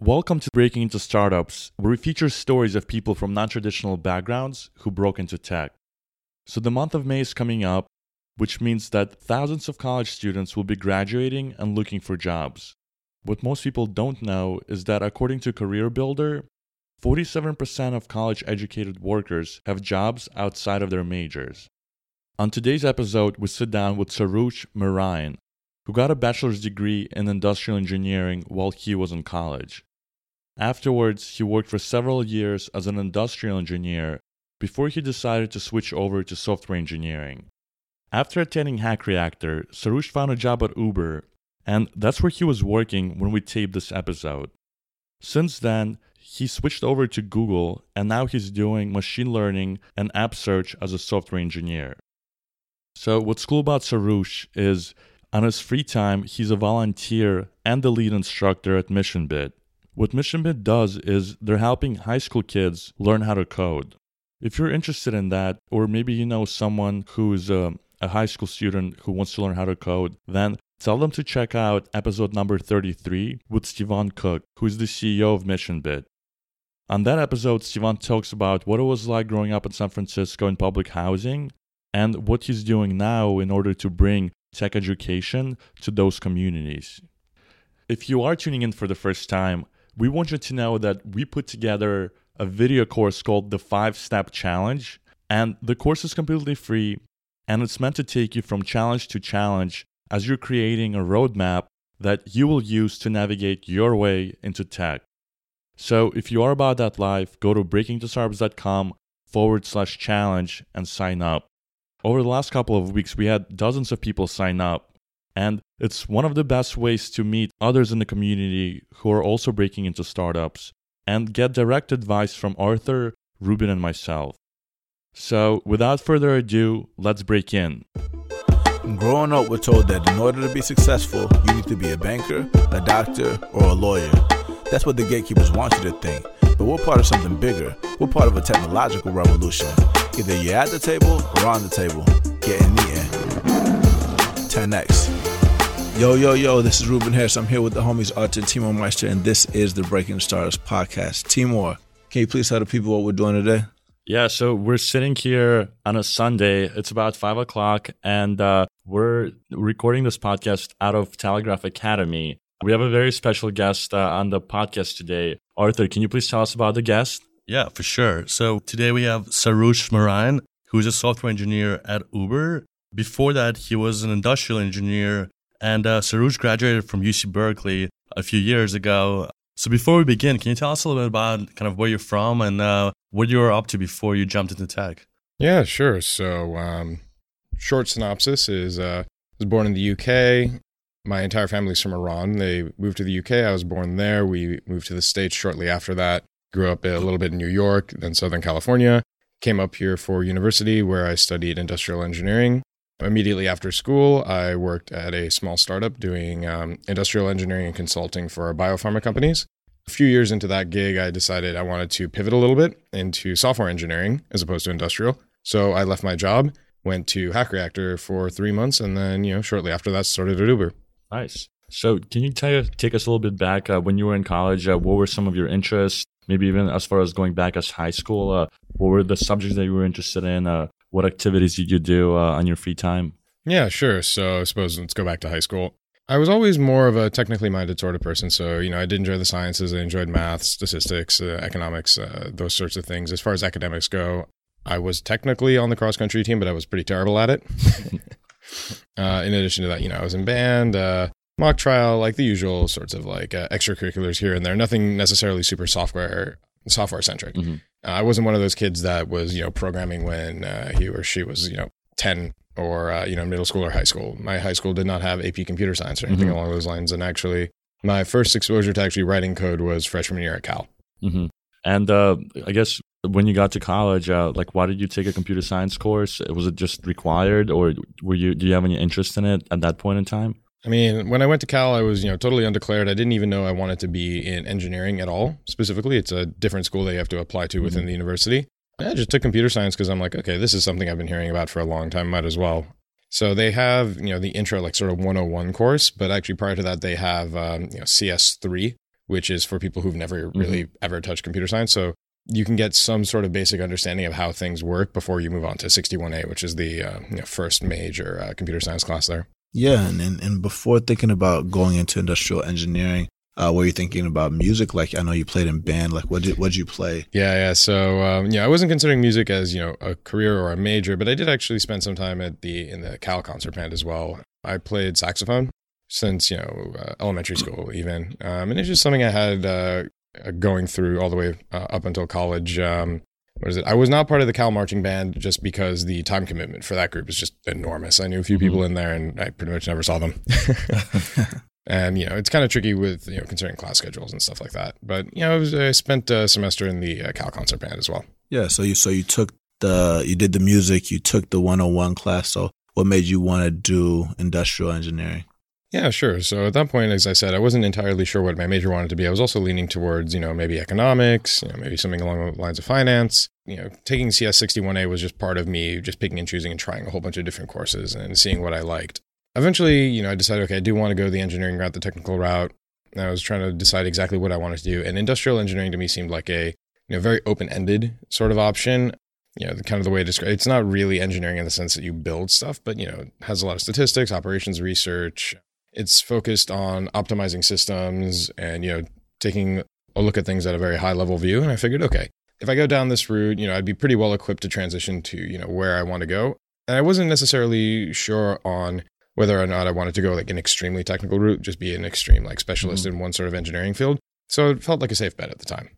Welcome to Breaking into Startups, where we feature stories of people from non traditional backgrounds who broke into tech. So, the month of May is coming up, which means that thousands of college students will be graduating and looking for jobs. What most people don't know is that according to Career Builder, 47% of college educated workers have jobs outside of their majors. On today's episode, we sit down with Sarush Mirayan, who got a bachelor's degree in industrial engineering while he was in college. Afterwards, he worked for several years as an industrial engineer before he decided to switch over to software engineering. After attending Hack Reactor, Sarush found a job at Uber, and that's where he was working when we taped this episode. Since then, he switched over to Google, and now he's doing machine learning and app search as a software engineer. So, what's cool about Sarush is on his free time, he's a volunteer and the lead instructor at MissionBit. What MissionBit does is they're helping high school kids learn how to code. If you're interested in that, or maybe you know someone who's a, a high school student who wants to learn how to code, then tell them to check out episode number 33 with Stefan Cook, who's the CEO of MissionBit. On that episode, Stefan talks about what it was like growing up in San Francisco in public housing and what he's doing now in order to bring tech education to those communities. If you are tuning in for the first time, we want you to know that we put together a video course called the 5 Step Challenge, and the course is completely free and it's meant to take you from challenge to challenge as you're creating a roadmap that you will use to navigate your way into tech. So if you are about that life, go to breakingintostartups.com forward slash challenge and sign up. Over the last couple of weeks, we had dozens of people sign up, and it's one of the best ways to meet others in the community who are also breaking into startups and get direct advice from Arthur, Ruben, and myself. So, without further ado, let's break in. Growing up, we're told that in order to be successful, you need to be a banker, a doctor, or a lawyer. That's what the gatekeepers want you to think. But we're part of something bigger. We're part of a technological revolution. Either you're at the table or on the table, getting eaten. 10x. Yo, yo, yo, this is Ruben Harris. I'm here with the homies Arthur Timur Meyster, and this is the Breaking Stars podcast. Timur, can you please tell the people what we're doing today? Yeah, so we're sitting here on a Sunday. It's about five o'clock, and uh, we're recording this podcast out of Telegraph Academy. We have a very special guest uh, on the podcast today. Arthur, can you please tell us about the guest? Yeah, for sure. So today we have Sarush Mirayan, who's a software engineer at Uber. Before that, he was an industrial engineer, and uh, Sarush graduated from UC Berkeley a few years ago. So before we begin, can you tell us a little bit about kind of where you're from and uh, what you were up to before you jumped into tech? Yeah, sure. So, um, short synopsis is uh, I was born in the UK. My entire family's from Iran. They moved to the UK. I was born there. We moved to the States shortly after that grew up a little bit in New York, then Southern California. Came up here for university where I studied industrial engineering. Immediately after school, I worked at a small startup doing um, industrial engineering and consulting for biopharma companies. A few years into that gig, I decided I wanted to pivot a little bit into software engineering as opposed to industrial. So I left my job, went to Hack Reactor for three months, and then, you know, shortly after that, started at Uber. Nice. So, can you tell, take us a little bit back uh, when you were in college? Uh, what were some of your interests? maybe even as far as going back as high school, uh, what were the subjects that you were interested in? What activities did you do uh, on your free time? Yeah, sure. So I suppose let's go back to high school. I was always more of a technically minded sort of person. So, you know, I did enjoy the sciences. I enjoyed math, statistics, uh, economics, uh, those sorts of things. As far as academics go, I was technically on the cross country team, but I was pretty terrible at it. uh, in addition to that, you know, I was in band, uh, mock trial, like the usual sorts of like uh, extracurriculars here and there. Nothing necessarily super software software centric. Mm-hmm. Uh, I wasn't one of those kids that was you know programming when uh, he or she was you know ten or uh, you know middle school or high school. My high school did not have AP computer science or anything mm-hmm. along those lines. And actually, my first exposure to actually writing code was freshman year at Cal. Mm-hmm. And uh, I guess when you got to college, uh, like, why did you take a computer science course? Was it just required, or were you? Do you have any interest in it at that point in time? I mean, when I went to Cal, I was, you know, totally undeclared. I didn't even know I wanted to be in engineering at all. Specifically, it's a different school that you have to apply to within mm-hmm. the university. I just took computer science because I'm like, okay, this is something I've been hearing about for a long time. Might as well. So they have, you know, the intro, like sort of 101 course, but actually prior to that, they have, um, you know, CS3, which is for people who've never really ever touched computer science. So you can get some sort of basic understanding of how things work before you move on to 61A, which is the uh, you know, first major uh, computer science class there. Yeah, and, and and before thinking about going into industrial engineering, uh, were you thinking about music? Like I know you played in band. Like what did what did you play? Yeah, yeah. So um, yeah, I wasn't considering music as you know a career or a major, but I did actually spend some time at the in the Cal concert band as well. I played saxophone since you know uh, elementary school even, um, and it's just something I had uh, going through all the way uh, up until college. Um, what is it? I was not part of the Cal marching band just because the time commitment for that group is just enormous. I knew a few people in there, and I pretty much never saw them. and you know, it's kind of tricky with you know considering class schedules and stuff like that. But you know, I, was, I spent a semester in the uh, Cal concert band as well. Yeah, so you so you took the you did the music, you took the 101 class. So what made you want to do industrial engineering? Yeah, sure. So at that point, as I said, I wasn't entirely sure what my major wanted to be. I was also leaning towards, you know, maybe economics, you know, maybe something along the lines of finance. You know, taking CS 61A was just part of me just picking and choosing and trying a whole bunch of different courses and seeing what I liked. Eventually, you know, I decided, okay, I do want to go the engineering route, the technical route. And I was trying to decide exactly what I wanted to do. And industrial engineering to me seemed like a, you know, very open-ended sort of option you know, kind of the way to describe it's not really engineering in the sense that you build stuff, but you know, it has a lot of statistics, operations research, it's focused on optimizing systems and, you know, taking a look at things at a very high level view. And I figured, okay, if I go down this route, you know, I'd be pretty well equipped to transition to, you know, where I want to go. And I wasn't necessarily sure on whether or not I wanted to go like an extremely technical route, just be an extreme like specialist mm-hmm. in one sort of engineering field. So it felt like a safe bet at the time.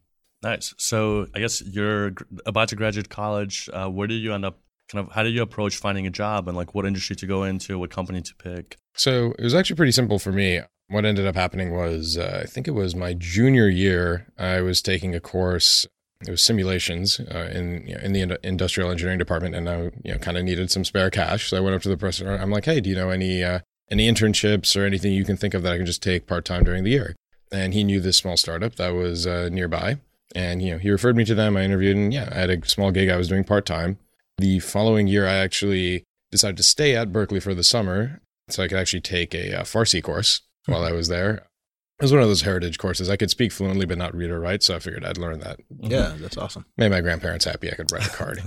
Nice. So I guess you're about to graduate college. Uh, where did you end up kind of how did you approach finding a job and like what industry to go into, what company to pick? So it was actually pretty simple for me. What ended up happening was uh, I think it was my junior year. I was taking a course. It was simulations uh, in you know, in the industrial engineering department, and I you know kind of needed some spare cash. So I went up to the professor. I'm like, hey, do you know any uh, any internships or anything you can think of that I can just take part time during the year? And he knew this small startup that was uh, nearby, and you know he referred me to them. I interviewed, and yeah, I had a small gig I was doing part time. The following year, I actually decided to stay at Berkeley for the summer so I could actually take a, a uh, Farsi course while I was there. It was one of those heritage courses. I could speak fluently, but not read or write. So I figured I'd learn that. Yeah, that's awesome. Made my grandparents happy. I could write a card.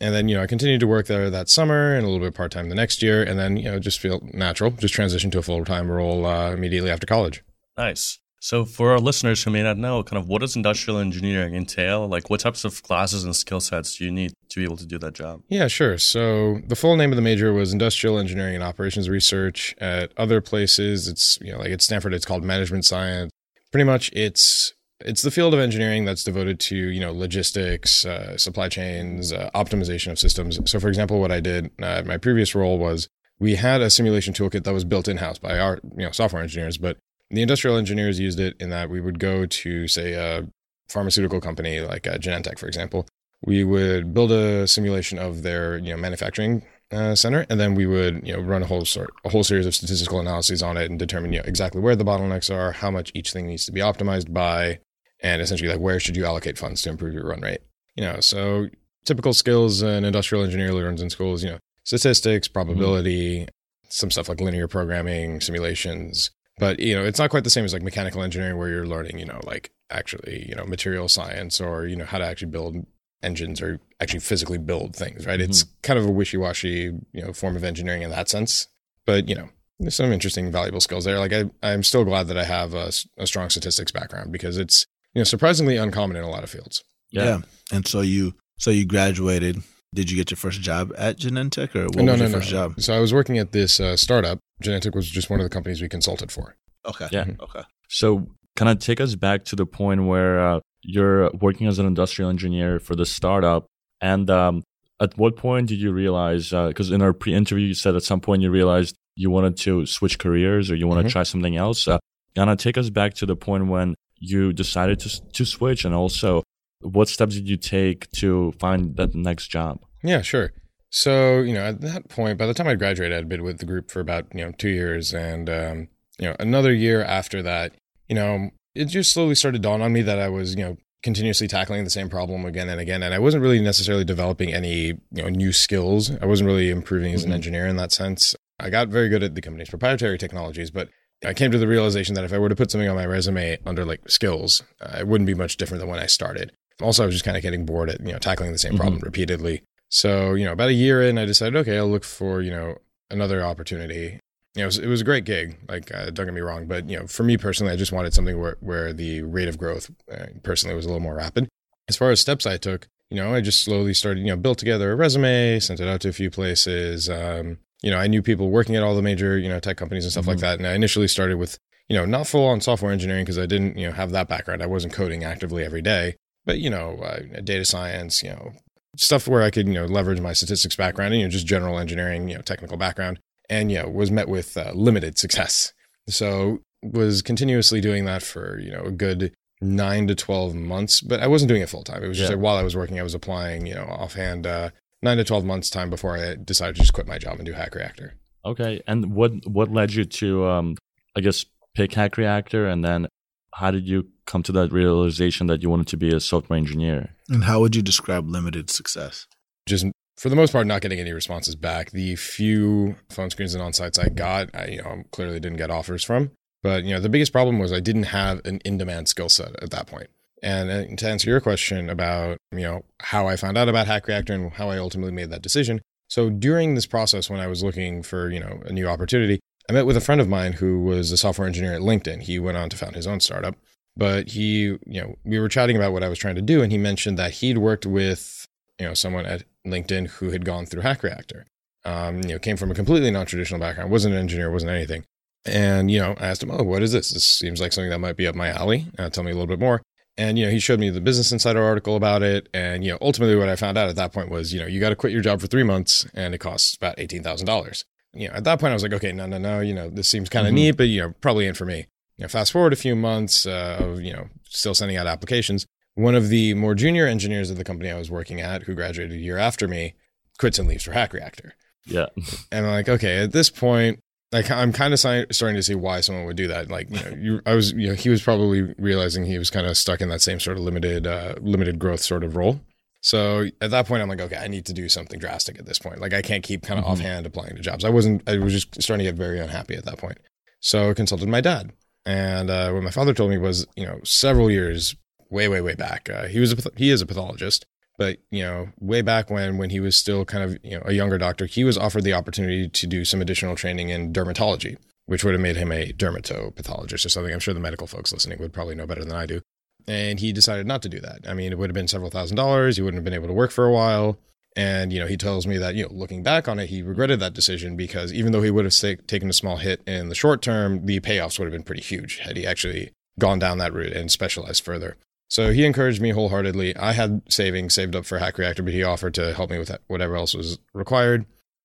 and then, you know, I continued to work there that summer and a little bit part time the next year. And then, you know, just feel natural, just transition to a full time role uh, immediately after college. Nice. So, for our listeners who may not know, kind of what does industrial engineering entail? Like, what types of classes and skill sets do you need to be able to do that job? Yeah, sure. So, the full name of the major was Industrial Engineering and Operations Research. At other places, it's you know, like at Stanford, it's called Management Science. Pretty much, it's it's the field of engineering that's devoted to you know logistics, uh, supply chains, uh, optimization of systems. So, for example, what I did uh, my previous role was we had a simulation toolkit that was built in house by our you know software engineers, but the industrial engineers used it in that we would go to, say, a pharmaceutical company like uh, Genentech, for example. We would build a simulation of their you know manufacturing uh, center, and then we would you know run a whole sort a whole series of statistical analyses on it and determine you know exactly where the bottlenecks are, how much each thing needs to be optimized by, and essentially like where should you allocate funds to improve your run rate. You know, so typical skills an industrial engineer learns in schools, you know, statistics, probability, mm-hmm. some stuff like linear programming, simulations, but you know it's not quite the same as like mechanical engineering where you're learning you know like actually you know material science or you know how to actually build engines or actually physically build things right mm-hmm. it's kind of a wishy-washy you know form of engineering in that sense but you know there's some interesting valuable skills there like I, i'm still glad that i have a, a strong statistics background because it's you know surprisingly uncommon in a lot of fields yeah. yeah. and so you so you graduated did you get your first job at Genentech or what no, was no, your no. first job? So I was working at this uh, startup. Genentech was just one of the companies we consulted for. Okay. Yeah. Mm-hmm. Okay. So kind of take us back to the point where uh, you're working as an industrial engineer for the startup. And um, at what point did you realize, because uh, in our pre-interview, you said at some point you realized you wanted to switch careers or you want to mm-hmm. try something else. Uh, kind of take us back to the point when you decided to, to switch and also what steps did you take to find that next job? Yeah, sure. So, you know, at that point, by the time I graduated, I'd been with the group for about, you know, two years. And, um, you know, another year after that, you know, it just slowly started to dawn on me that I was, you know, continuously tackling the same problem again and again. And I wasn't really necessarily developing any, you know, new skills. I wasn't really improving as an mm-hmm. engineer in that sense. I got very good at the company's proprietary technologies, but I came to the realization that if I were to put something on my resume under like skills, uh, it wouldn't be much different than when I started. Also, I was just kind of getting bored at you know tackling the same problem Mhm. repeatedly. So you know, about a year in, I decided, okay, I'll look for you know another opportunity. You know, it was, it was a great gig. Like, uh, don't get me wrong, but you know, for me personally, I just wanted something where where the rate of growth uh, personally was a little more rapid. As far as steps I took, you know, I just slowly started, you know, built together a resume, sent it out to a few places. Um, you know, I knew people working at all the major, you know, tech companies and stuff like Mhm. that. And I initially started with, you know, not full on software engineering because I didn't, you know, have that background. I wasn't coding actively every day, but you know, uh, data science, you know, stuff where I could, you know, leverage my statistics background and you know, just general engineering, you know, technical background, and you know, was met with uh, limited success. So was continuously doing that for you know a good nine to twelve months, but I wasn't doing it full time. It was just Yeah. like while I was working, I was applying, you know, offhand. Uh, Nine to twelve months time before I decided to just quit my job and do Hack Reactor. Okay. And what what led you to um I guess pick Hack Reactor and then how did you come to that realization that you wanted to be a software engineer? And how would you describe limited success? just for the most part not getting any responses back the few phone screens and on sites i got i you know clearly didn't get offers from but you know the biggest problem was i didn't have an in-demand skill set at that point. point and uh, to answer your question about you know how i found out about hack reactor and how i ultimately made that decision so during this process when i was looking for you know a new opportunity i met with a friend of mine who was a software engineer at linkedin he went on to found his own startup but he you know we were chatting about what i was trying to do and he mentioned that he'd worked with you know someone at LinkedIn who had gone through Hack Reactor. Um, you know, came from a completely non-traditional background, wasn't an engineer, wasn't anything. And you know, I asked him, "Oh, what is this? This seems like something that might be up my alley. Uh, tell me a little bit more." And you know, he showed me the Business Insider article about it. And you know, ultimately, what I found out at that point was, you know, you got to quit your job for three months, and it costs about eighteen thousand dollars. You know, at that point, I was like, okay, no, no, no. You know, this seems kind of Mhm. neat, but you know, probably in for me. You know, fast forward a few months uh, of you know still sending out applications. One of the more junior engineers of the company I was working at, who graduated a year after me, quits and leaves for Hack Reactor. Yeah. And I'm like, okay, at this point, like I'm kind of si- starting to see why someone would do that. Like, you know, you, I was, you know, he was probably realizing he was kind of stuck in that same sort of limited, uh, limited growth sort of role. So at that point, I'm like, okay, I need to do something drastic at this point. Like, I can't keep kind of Mhm. offhand applying to jobs. I wasn't, I was just starting to get very unhappy at that point. So I consulted my dad. And uh, what my father told me was, you know, several years, way, way, way back, uh, he was a, he is a pathologist, but you know, way back when, when he was still kind of, you know, a younger doctor, he was offered the opportunity to do some additional training in dermatology, which would have made him a dermatopathologist or something. I'm sure the medical folks listening would probably know better than I do. And he decided not to do that. I mean, it would have been several thousand dollars. He wouldn't have been able to work for a while. And, you know, he tells me that, you know, looking back on it, he regretted that decision because even though he would have taken a small hit in the short term, the payoffs would have been pretty huge had he actually gone down that route and specialized further. So he encouraged me wholeheartedly. I had savings saved up for Hack Reactor, but he offered to help me with whatever else was required.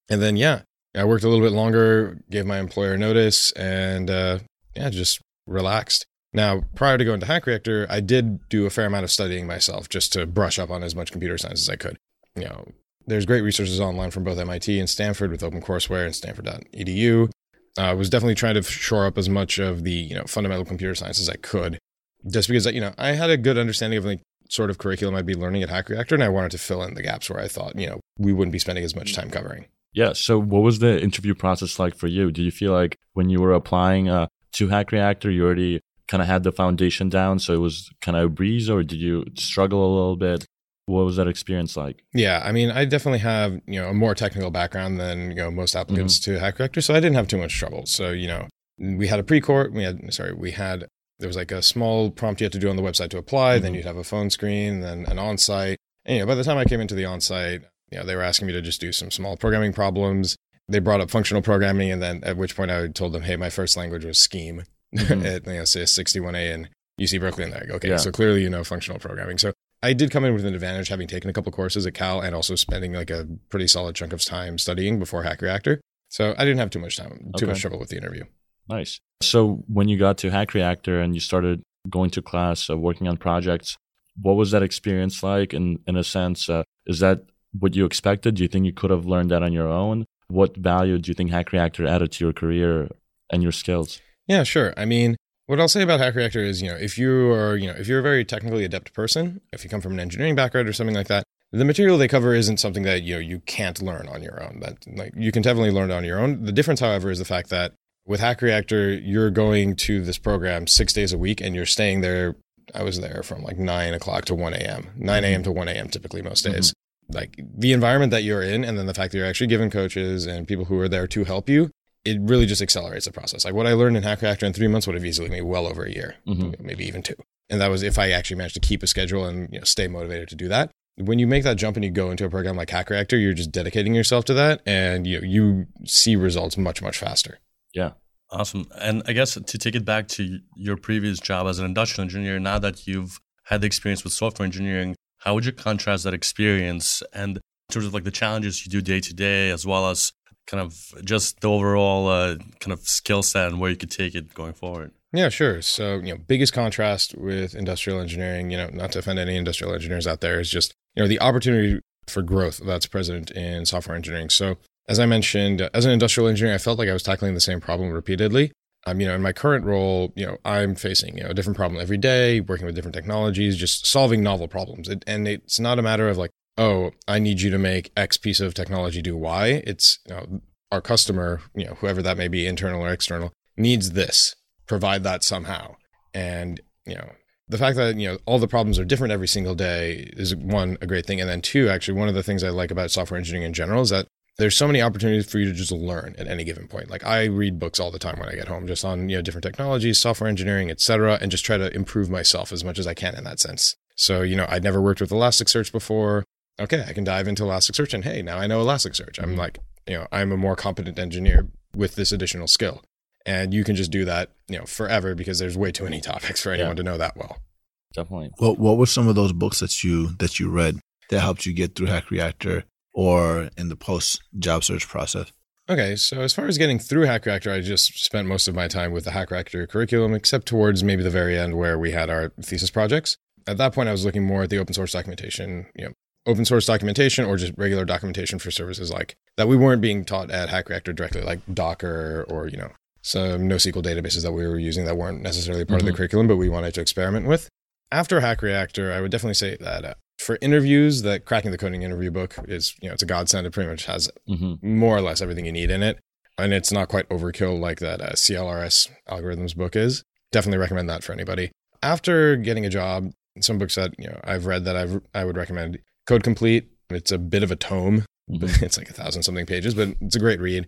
And then, yeah, I worked a little bit longer, gave my employer notice, and uh, yeah, just relaxed. Now, prior to going to Hack Reactor, I did do a fair amount of studying myself just to brush up on as much computer science as I could. You know, there's great resources online from both MIT and Stanford with OpenCourseWare and Stanford.edu. I was definitely trying to shore up as much of the you know fundamental computer science as I could, just because you know I had a good understanding of the sort of curriculum I'd be learning at Hack Reactor, and I wanted to fill in the gaps where I thought you know we wouldn't be spending as much time covering. Yeah. So what was the interview process like for you? Do you feel like when you were applying uh, to Hack Reactor, you already kind of had the foundation down, so it was kind of a breeze, or did you struggle a little bit? What was that experience like? Yeah, I mean, I definitely have you know a more technical background than you know most applicants to Hack Reactor, so I didn't have too much trouble. So you know, we had a pre-court. We had sorry, we had there was like a small prompt you had to do on the website to apply. Then Mhm. you'd have a phone screen, then an on-site. And you know, by the time I came into the on-site, you know, they were asking me to just do some small programming problems. They brought up functional programming, and then at which point I told them, "Hey, my first language was Scheme Mhm. at you know, say 61A in UC Berkeley." And like, "Okay, Yeah. so clearly you know functional programming." So I did come in with an advantage having taken a couple courses at Cal and also spending like a pretty solid chunk of time studying before Hack Reactor. So I didn't have too much time, too Okay. much trouble with the interview. Nice. So when you got to Hack Reactor and you started going to class, uh, working on projects, what was that experience like? In in a sense, uh, is that what you expected? Do you think you could have learned that on your own? What value do you think Hack Reactor added to your career and your skills? Yeah, sure. I mean, what I'll say about Hack Reactor is, you know, if you are, you know, if you're a very technically adept person, if you come from an engineering background or something like that, the material they cover isn't something that you know you can't learn on your own. That like you can definitely learn it on your own. The difference, however, is the fact that with Hack Reactor, you're going to this program six days a week and you're staying there. I was there from like nine o'clock to 1 a.m., 9 a.m. to 1 a.m. typically most days. Mm-hmm. Like the environment that you're in, and then the fact that you're actually given coaches and people who are there to help you, it really just accelerates the process. Like what I learned in Hack Reactor in three months would have easily made well over a year, mm-hmm. maybe even two. And that was if I actually managed to keep a schedule and you know, stay motivated to do that. When you make that jump and you go into a program like Hack Reactor, you're just dedicating yourself to that, and you know, you see results much much faster. Yeah, Awesome. And I guess to take it back to your previous job as an industrial engineer, now that you've had the experience with software engineering, how would you contrast that experience and in terms of like the challenges you do day to day, as well as kind of just the overall uh, kind of skill set and where you could take it going forward? Yeah, sure. So, you know, biggest contrast with industrial engineering, you know, not to offend any industrial engineers out there, is just, you know, the opportunity for growth that's present in software engineering. So, as I mentioned, as an industrial engineer, I felt like I was tackling the same problem repeatedly. Um, you know, in my current role, you know, I'm facing you know a different problem every day, working with different technologies, just solving novel problems. It, and it's not a matter of like, oh, I need you to make X piece of technology do Y. It's you know, our customer, you know, whoever that may be, internal or external, needs this. Provide that somehow. And you know, the fact that you know all the problems are different every single day is one a great thing, and then two, actually, one of the things I like about software engineering in general is that there's so many opportunities for you to just learn at any given point. Like I read books all the time when I get home, just on you know different technologies, software engineering, etc., and just try to improve myself as much as I can in that sense. So you know, I'd never worked with Elasticsearch before. Okay, I can dive into Elasticsearch, and hey, now I know Elasticsearch. I'm mm-hmm. like, you know, I'm a more competent engineer with this additional skill, and you can just do that, you know, forever because there's way too many topics for anyone yeah. to know that well. Definitely. What What were some of those books that you that you read that helped you get through Hack Reactor or in the post job search process? Okay, so as far as getting through Hack Reactor, I just spent most of my time with the Hack Reactor curriculum, except towards maybe the very end where we had our thesis projects. At that point, I was looking more at the open source documentation, you know, open source documentation or just regular documentation for services like that we weren't being taught at Hack Reactor directly, like Docker or, you know, some NoSQL databases that we were using that weren't necessarily part mm-hmm. of the mm-hmm. curriculum, but we wanted to experiment with. After Hack Reactor, I would definitely say that uh, for interviews, that cracking the coding interview book is, you know, it's a godsend. It pretty much has mm-hmm. more or less everything you need in it. And it's not quite overkill like that uh, CLRS algorithms book is. Definitely recommend that for anybody. After getting a job, some books that, you know, I've read that I've, I would recommend Code Complete. It's a bit of a tome, mm-hmm. it's like a thousand something pages, but it's a great read.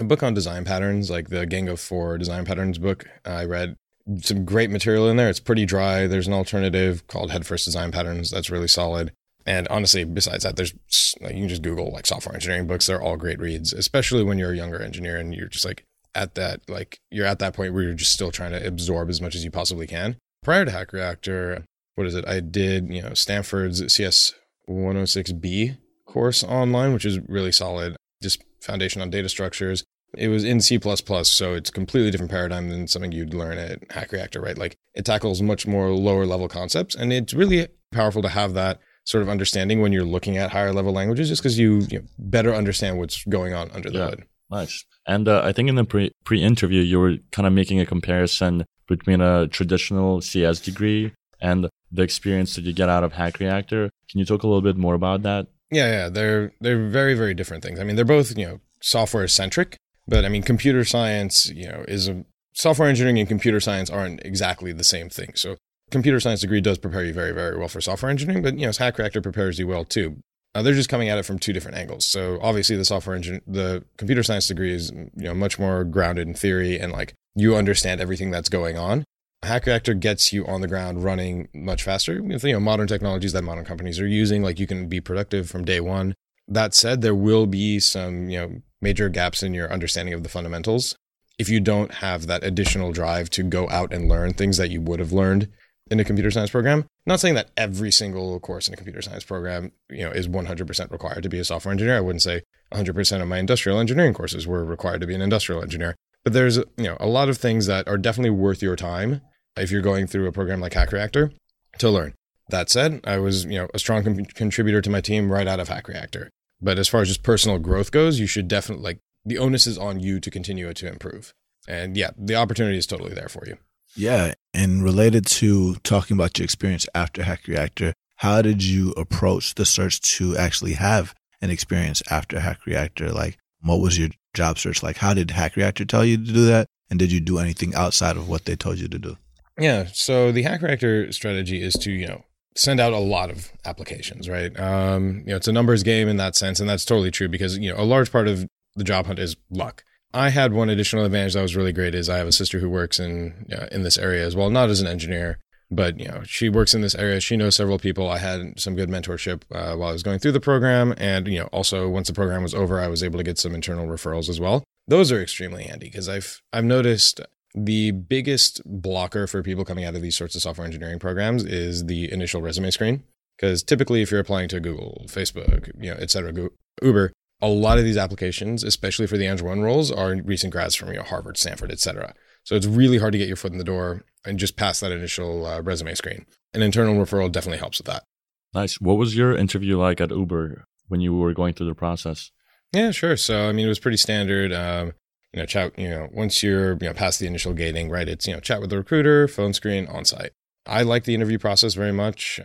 A book on design patterns, like the Gang of Four design patterns book I read some great material in there. It's pretty dry. There's an alternative called Head First Design Patterns that's really solid. And honestly, besides that, there's you can just Google like software engineering books. They're all great reads, especially when you're a younger engineer and you're just like at that like you're at that point where you're just still trying to absorb as much as you possibly can. Prior to Hack Reactor, what is it? I did you know Stanford's CS 106B course online, which is really solid. Just foundation on data structures. It was in C++, so it's completely different paradigm than something you'd learn at Hack Reactor, right? Like it tackles much more lower level concepts, and it's really powerful to have that sort of understanding when you're looking at higher level languages, just because you, you know, better understand what's going on under the yeah, hood. Nice. And uh, I think in the pre pre interview, you were kind of making a comparison between a traditional CS degree and the experience that you get out of Hack Reactor. Can you talk a little bit more about that? Yeah, yeah, they're they're very very different things. I mean, they're both you know software centric, but I mean, computer science, you know, is a software engineering and computer science aren't exactly the same thing. So computer science degree does prepare you very, very well for software engineering, but you know, Hack Reactor prepares you well too. Uh, they're just coming at it from two different angles. So obviously, the software engine, the computer science degree is you know much more grounded in theory and like you understand everything that's going on. Hack Reactor gets you on the ground running much faster with you know modern technologies that modern companies are using. Like you can be productive from day one. That said, there will be some you know major gaps in your understanding of the fundamentals if you don't have that additional drive to go out and learn things that you would have learned in a computer science program. Not saying that every single course in a computer science program, you know, is 100% required to be a software engineer. I wouldn't say 100% of my industrial engineering courses were required to be an industrial engineer. But there's, you know, a lot of things that are definitely worth your time if you're going through a program like Hack Reactor to learn. That said, I was, you know, a strong com- contributor to my team right out of Hack Reactor. But as far as just personal growth goes, you should definitely like the onus is on you to continue to improve. And yeah, the opportunity is totally there for you. Yeah. And related to talking about your experience after Hack Reactor, how did you approach the search to actually have an experience after Hack Reactor? Like, what was your job search like? How did Hack Reactor tell you to do that? And did you do anything outside of what they told you to do? Yeah. So the hack reactor strategy is to, you know, send out a lot of applications, right? Um, you know, it's a numbers game in that sense, and that's totally true because you know a large part of the job hunt is luck. I had one additional advantage that was really great is I have a sister who works in uh, in this area as well, not as an engineer, but you know she works in this area. She knows several people. I had some good mentorship uh, while I was going through the program, and you know also once the program was over, I was able to get some internal referrals as well. Those are extremely handy because I've I've noticed the biggest blocker for people coming out of these sorts of software engineering programs is the initial resume screen. Because typically, if you're applying to Google, Facebook, you know, et cetera, Uber, a lot of these applications, especially for the Android One roles, are recent grads from you know Harvard, Stanford, et cetera. So it's really hard to get your foot in the door and just pass that initial uh, resume screen. An internal referral definitely helps with that. Nice. What was your interview like at Uber when you were going through the process? Yeah, sure. So I mean, it was pretty standard. Um, you know, chat. You know, once you're you know past the initial gating, right? It's you know chat with the recruiter, phone screen, on site. I like the interview process very much.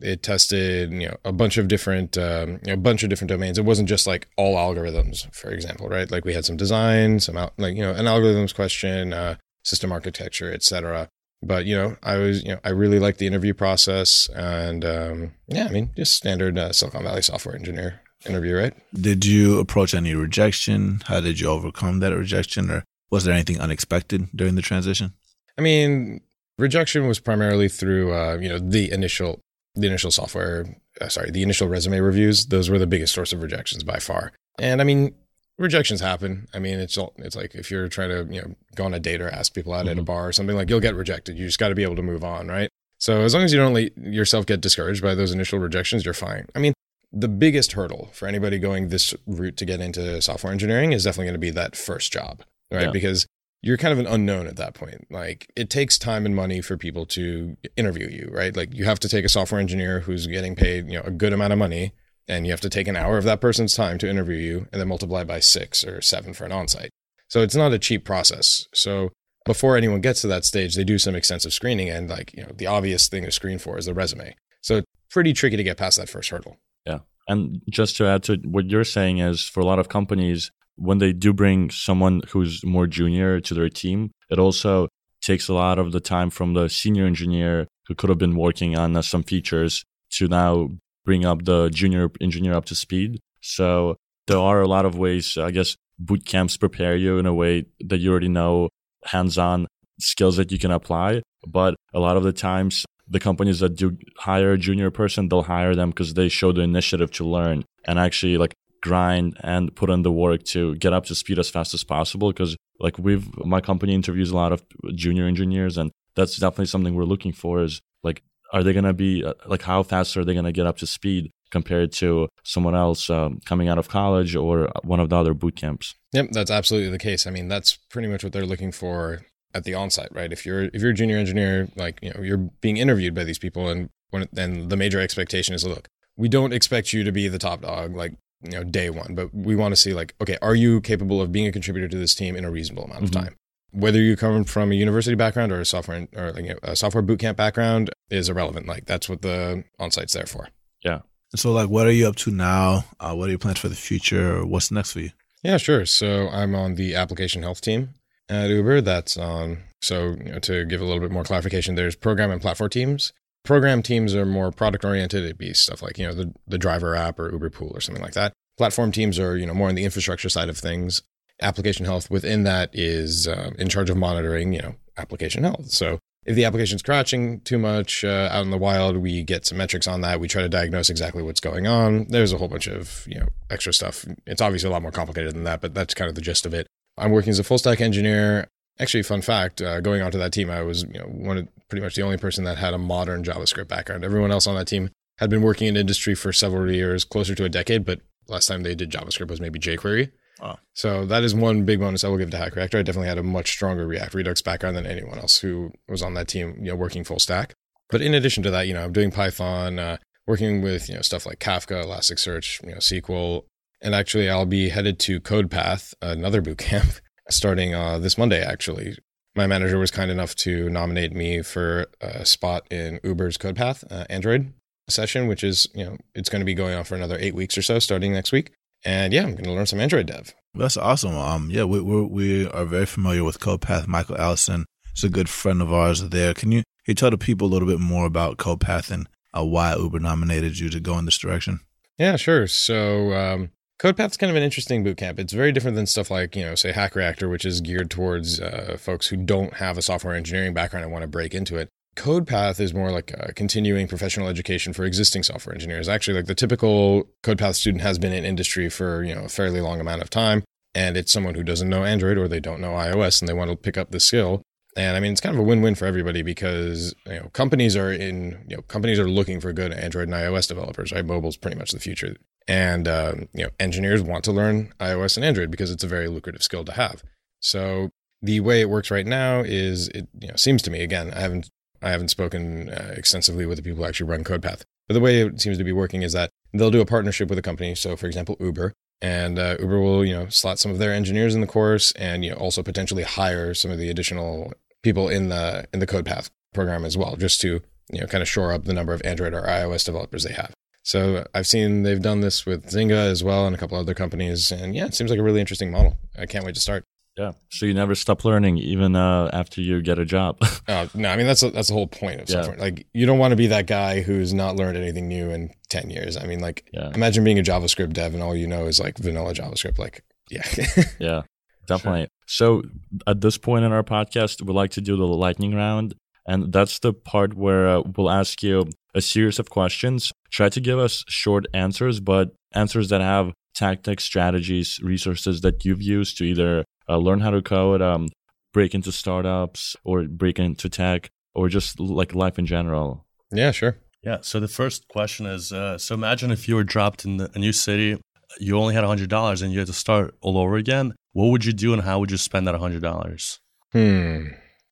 It tested you know a bunch of different um, you know a bunch of different domains. It wasn't just like all algorithms, for example, right? Like we had some design, some out, like you know an algorithms question, uh, system architecture, etc. But you know, I was you know I really liked the interview process, and um, yeah, I mean just standard uh, Silicon Valley software engineer interview, right? Did you approach any rejection? How did you overcome that rejection, or was there anything unexpected during the transition? I mean, rejection was primarily through uh, you know the initial the initial software, uh, sorry, the initial resume reviews. Those were the biggest source of rejections by far. And I mean, rejections happen. I mean, it's all, it's like if you're trying to you know go on a date or ask people out mm-hmm. at a mm-hmm. bar or something, like you'll get rejected. You just got to be able to move on, right? So as long as you don't let yourself get discouraged by those initial rejections, you're fine. I mean, the biggest hurdle for anybody going this route to get into software engineering is definitely going to be that first job, right? Yeah. Because you're kind of an unknown at that point. Like it takes time and money for people to interview you, right? Like you have to take a software engineer who's getting paid, you know, a good amount of money and you have to take an hour of that person's time to interview you and then multiply by 6 or 7 for an on-site. So it's not a cheap process. So before anyone gets to that stage, they do some extensive screening and like, you know, the obvious thing to screen for is the resume. So it's pretty tricky to get past that first hurdle. Yeah. And just to add to what you're saying is for a lot of companies, when they do bring someone who's more junior to their team, it also takes a lot of the time from the senior engineer who could have been working on uh, some features to now bring up the junior engineer up to speed. So there are a lot of ways, I guess, boot camps prepare you in a way that you already know hands on skills that you can apply. But a lot of the times, the companies that do hire a junior person, they'll hire them because they show the initiative to learn and actually like grind and put in the work to get up to speed as fast as possible. Because like we've, my company interviews a lot of junior engineers and that's definitely something we're looking for is like, are they to be uh, like, how fast are they going to get up to speed compared to someone else um, coming out of college or one of the other boot camps? Yep, that's absolutely the case. I mean, that's pretty much what they're looking for at the onsite, right? If you're if you're a junior engineer, like you know, you're being interviewed by these people, and when then the major expectation is, look, we don't expect you to be the top dog, like you know, day one, but we want to see like, okay, are you capable of being a contributor to this team in a reasonable amount of mm-hmm. time? Whether you come from a university background or a software or like a software bootcamp background is irrelevant. Like that's what the onsite's there for. Yeah. So, like, what are you up to now? Uh, what are your plans for the future? What's next for you? Yeah, sure. So, I'm on the application health team at Uber. That's on. So you know, to give a little bit more clarification, there's program and platform teams. Program teams are more product oriented. It'd be stuff like you know the the driver app or Uber Pool or something like that. Platform teams are you know more on the infrastructure side of things. Application health within that is uh, in charge of monitoring you know application health. So if the application's crashing too much uh, out in the wild, we get some metrics on that. We try to diagnose exactly what's going on. There's a whole bunch of you know extra stuff. It's obviously a lot more complicated than that, but that's kind of the gist of it. I'm working as a full stack engineer. Actually, fun fact: uh, going onto that team, I was you know one of, pretty much the only person that had a modern JavaScript background. Everyone else on that team had been working in industry for several years, closer to a decade. But last time they did JavaScript was maybe jQuery. Oh. So that is one big bonus I will give to Hack Reactor. I definitely had a much stronger React Redux background than anyone else who was on that team, you know, working full stack. But in addition to that, you know, I'm doing Python, uh, working with you know stuff like Kafka, Elasticsearch, you know, SQL, and actually, I'll be headed to CodePath, another bootcamp, starting uh, this Monday, actually. My manager was kind enough to nominate me for a spot in Uber's CodePath uh, Android session, which is, you know, it's going to be going on for another eight weeks or so, starting next week. And yeah, I'm going to learn some Android dev. That's awesome. Um, yeah, we we we are very familiar with CodePath. Michael Ellison is a good friend of ours there. Can you, can you tell the people a little bit more about CodePath and uh, why Uber nominated you to go in this direction? Yeah, sure. So um, CodePath's kind of an interesting bootcamp. It's very different than stuff like, you know, say Hack Reactor, which is geared towards uh, folks who don't have a software engineering background and want to break into it. CodePath is more like a continuing professional education for existing software engineers. Actually, like the typical CodePath student has been in industry for, you know, a fairly long amount of time. And it's someone who doesn't know Android or they don't know iOS and they want to pick up the skill. And I mean, it's kind of a win-win for everybody because you know companies are in you know companies are looking for good Android and iOS developers. Right, mobile's pretty much the future, and um, you know engineers want to learn iOS and Android because it's a very lucrative skill to have. So the way it works right now is it you know seems to me again I haven't I haven't spoken uh, extensively with the people who actually run CodePath, but the way it seems to be working is that they'll do a partnership with a company. So for example, Uber, and uh, Uber will you know slot some of their engineers in the course, and you know also potentially hire some of the additional people in the in the CodePath program as well, just to you know kind of shore up the number of Android or iOS developers they have. So I've seen they've done this with Zynga as well and a couple other companies, and yeah, it seems like a really interesting model. I can't wait to start. Yeah. So you never stop learning, even uh, after you get a job. uh, no, I mean that's a, that's the whole point of Yeah. software. Like you don't want to be that guy who's not learned anything new in ten years. I mean, like Yeah. imagine being a JavaScript dev and all you know is like vanilla JavaScript. Like, yeah, Yeah, definitely. So at this point in our podcast, we'd like to do the lightning round. And that's the part where uh, we'll ask you a series of questions. Try to give us short answers, but answers that have tactics, strategies, resources that you've used to either uh, learn how to code, um, break into startups, or break into tech, or just like life in general. yeah, sure. Yeah. So the first question is: uh, So imagine if you were dropped in a new city, you only had hundred dollars, and you had to start all over again. What would you do, and how would you spend that hundred dollars? Hmm.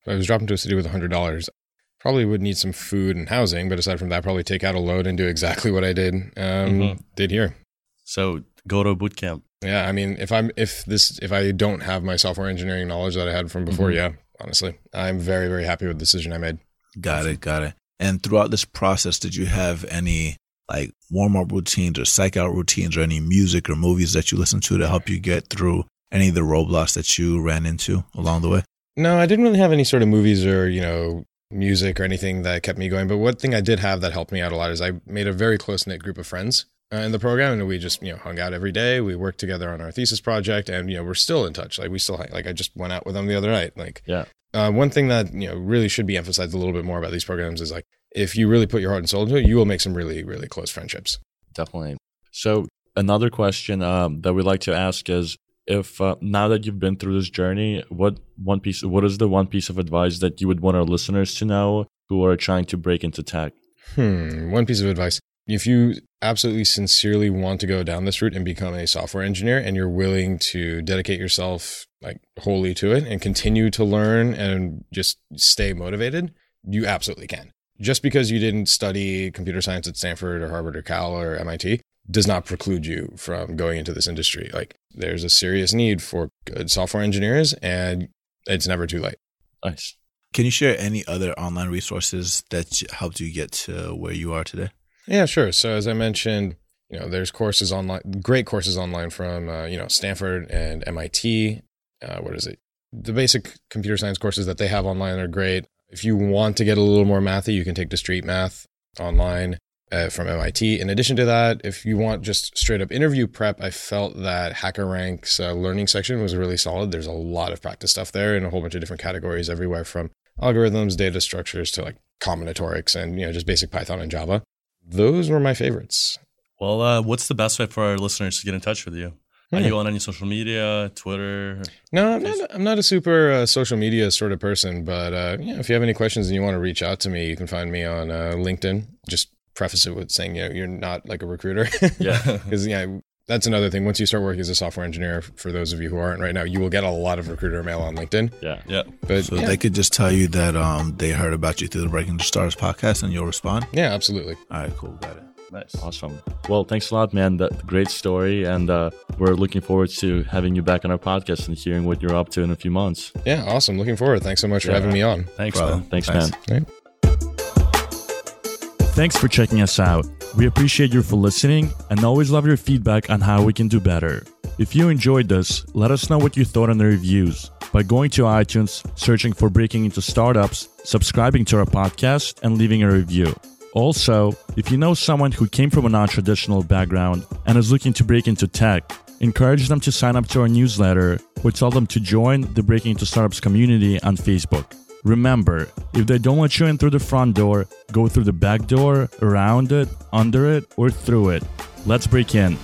If I was dropped into a city with hundred dollars. Probably would need some food and housing, but aside from that, probably take out a load and do exactly what I did um, Mhm. did here. So go to a boot camp. Yeah, I mean, if I'm if this if I don't have my software engineering knowledge that I had from before, Mhm. yeah, honestly, I'm very very happy with the decision I made. Got it, got it. And throughout this process, did you have any like warm up routines or psych out routines or any music or movies that you listened to to help you get through any of the roadblocks that you ran into along the way? No, I didn't really have any sort of movies or you know music or anything that kept me going. But one thing I did have that helped me out a lot is I made a very close knit group of friends uh, in the program, and we just you know hung out every day. We worked together on our thesis project, and you know we're still in touch. Like we still like I just went out with them the other night. Like Yeah. Uh, one thing that you know really should be emphasized a little bit more about these programs is like if you really put your heart and soul into it, you will make some really really close friendships. Definitely. So another question um, that we like to ask is if uh, now that you've been through this journey, what one piece, what is the one piece of advice that you would want our listeners to know who are trying to break into tech? Hmm. One piece of advice. If you absolutely sincerely want to go down this route and become a software engineer and you're willing to dedicate yourself like wholly to it and continue to learn and just stay motivated, you absolutely can. Just because you didn't study computer science at Stanford or Harvard or Cal or MIT does not preclude you from going into this industry. Like there's a serious need for good software engineers and it's never too late. Nice. Can you share any other online resources that helped you get to where you are today? Yeah, sure. So as I mentioned, you know, there's courses online, great courses online from uh, you know Stanford and MIT. Uh, what is it? The basic computer science courses that they have online are great. If you want to get a little more mathy, you can take Discrete Math online uh, from MIT. In addition to that, if you want just straight up interview prep, I felt that HackerRank's uh, learning section was really solid. There's a lot of practice stuff there in a whole bunch of different categories, everywhere from algorithms, data structures to like combinatorics and you know just basic Python and Java. Those were my favorites. Well, uh, what's the best way for our listeners to get in touch with you? Are Hmm. you on any social media, Twitter? No, I'm not. I'm not a super uh, social media sort of person, but uh, yeah, if you have any questions and you want to reach out to me, you can find me on uh, LinkedIn. Just preface it with saying, you know, you're not like a recruiter. Yeah. because yeah, that's another thing. Once you start working as a software engineer, for those of you who aren't right now, you will get a lot of recruiter mail on LinkedIn. Yeah. Yeah. But So yeah, they could just tell you that um, they heard about you through the Breaking into Startups podcast and you'll respond. yeah, absolutely. All right, cool. Got it. Nice. Awesome. Well, thanks a lot, man. That great story, and uh, we're looking forward to having you back on our podcast and hearing what you're up to in a few months. Yeah, awesome. Looking forward. Thanks so much for having me on. Thanks, Brother. man. Thanks, Thanks. man. Thanks for checking us out. We appreciate you for listening and always love your feedback on how we can do better. If you enjoyed this, let us know what you thought in the reviews by going to iTunes, searching for Breaking into Startups, subscribing to our podcast, and leaving a review. Also, if you know someone who came from a non traditional background and is looking to break into tech, encourage them to sign up to our newsletter or tell them to join the Breaking into Startups community on Facebook. Remember, if they don't let you in through the front door, go through the back door, around it, under it, or through it. Let's break in.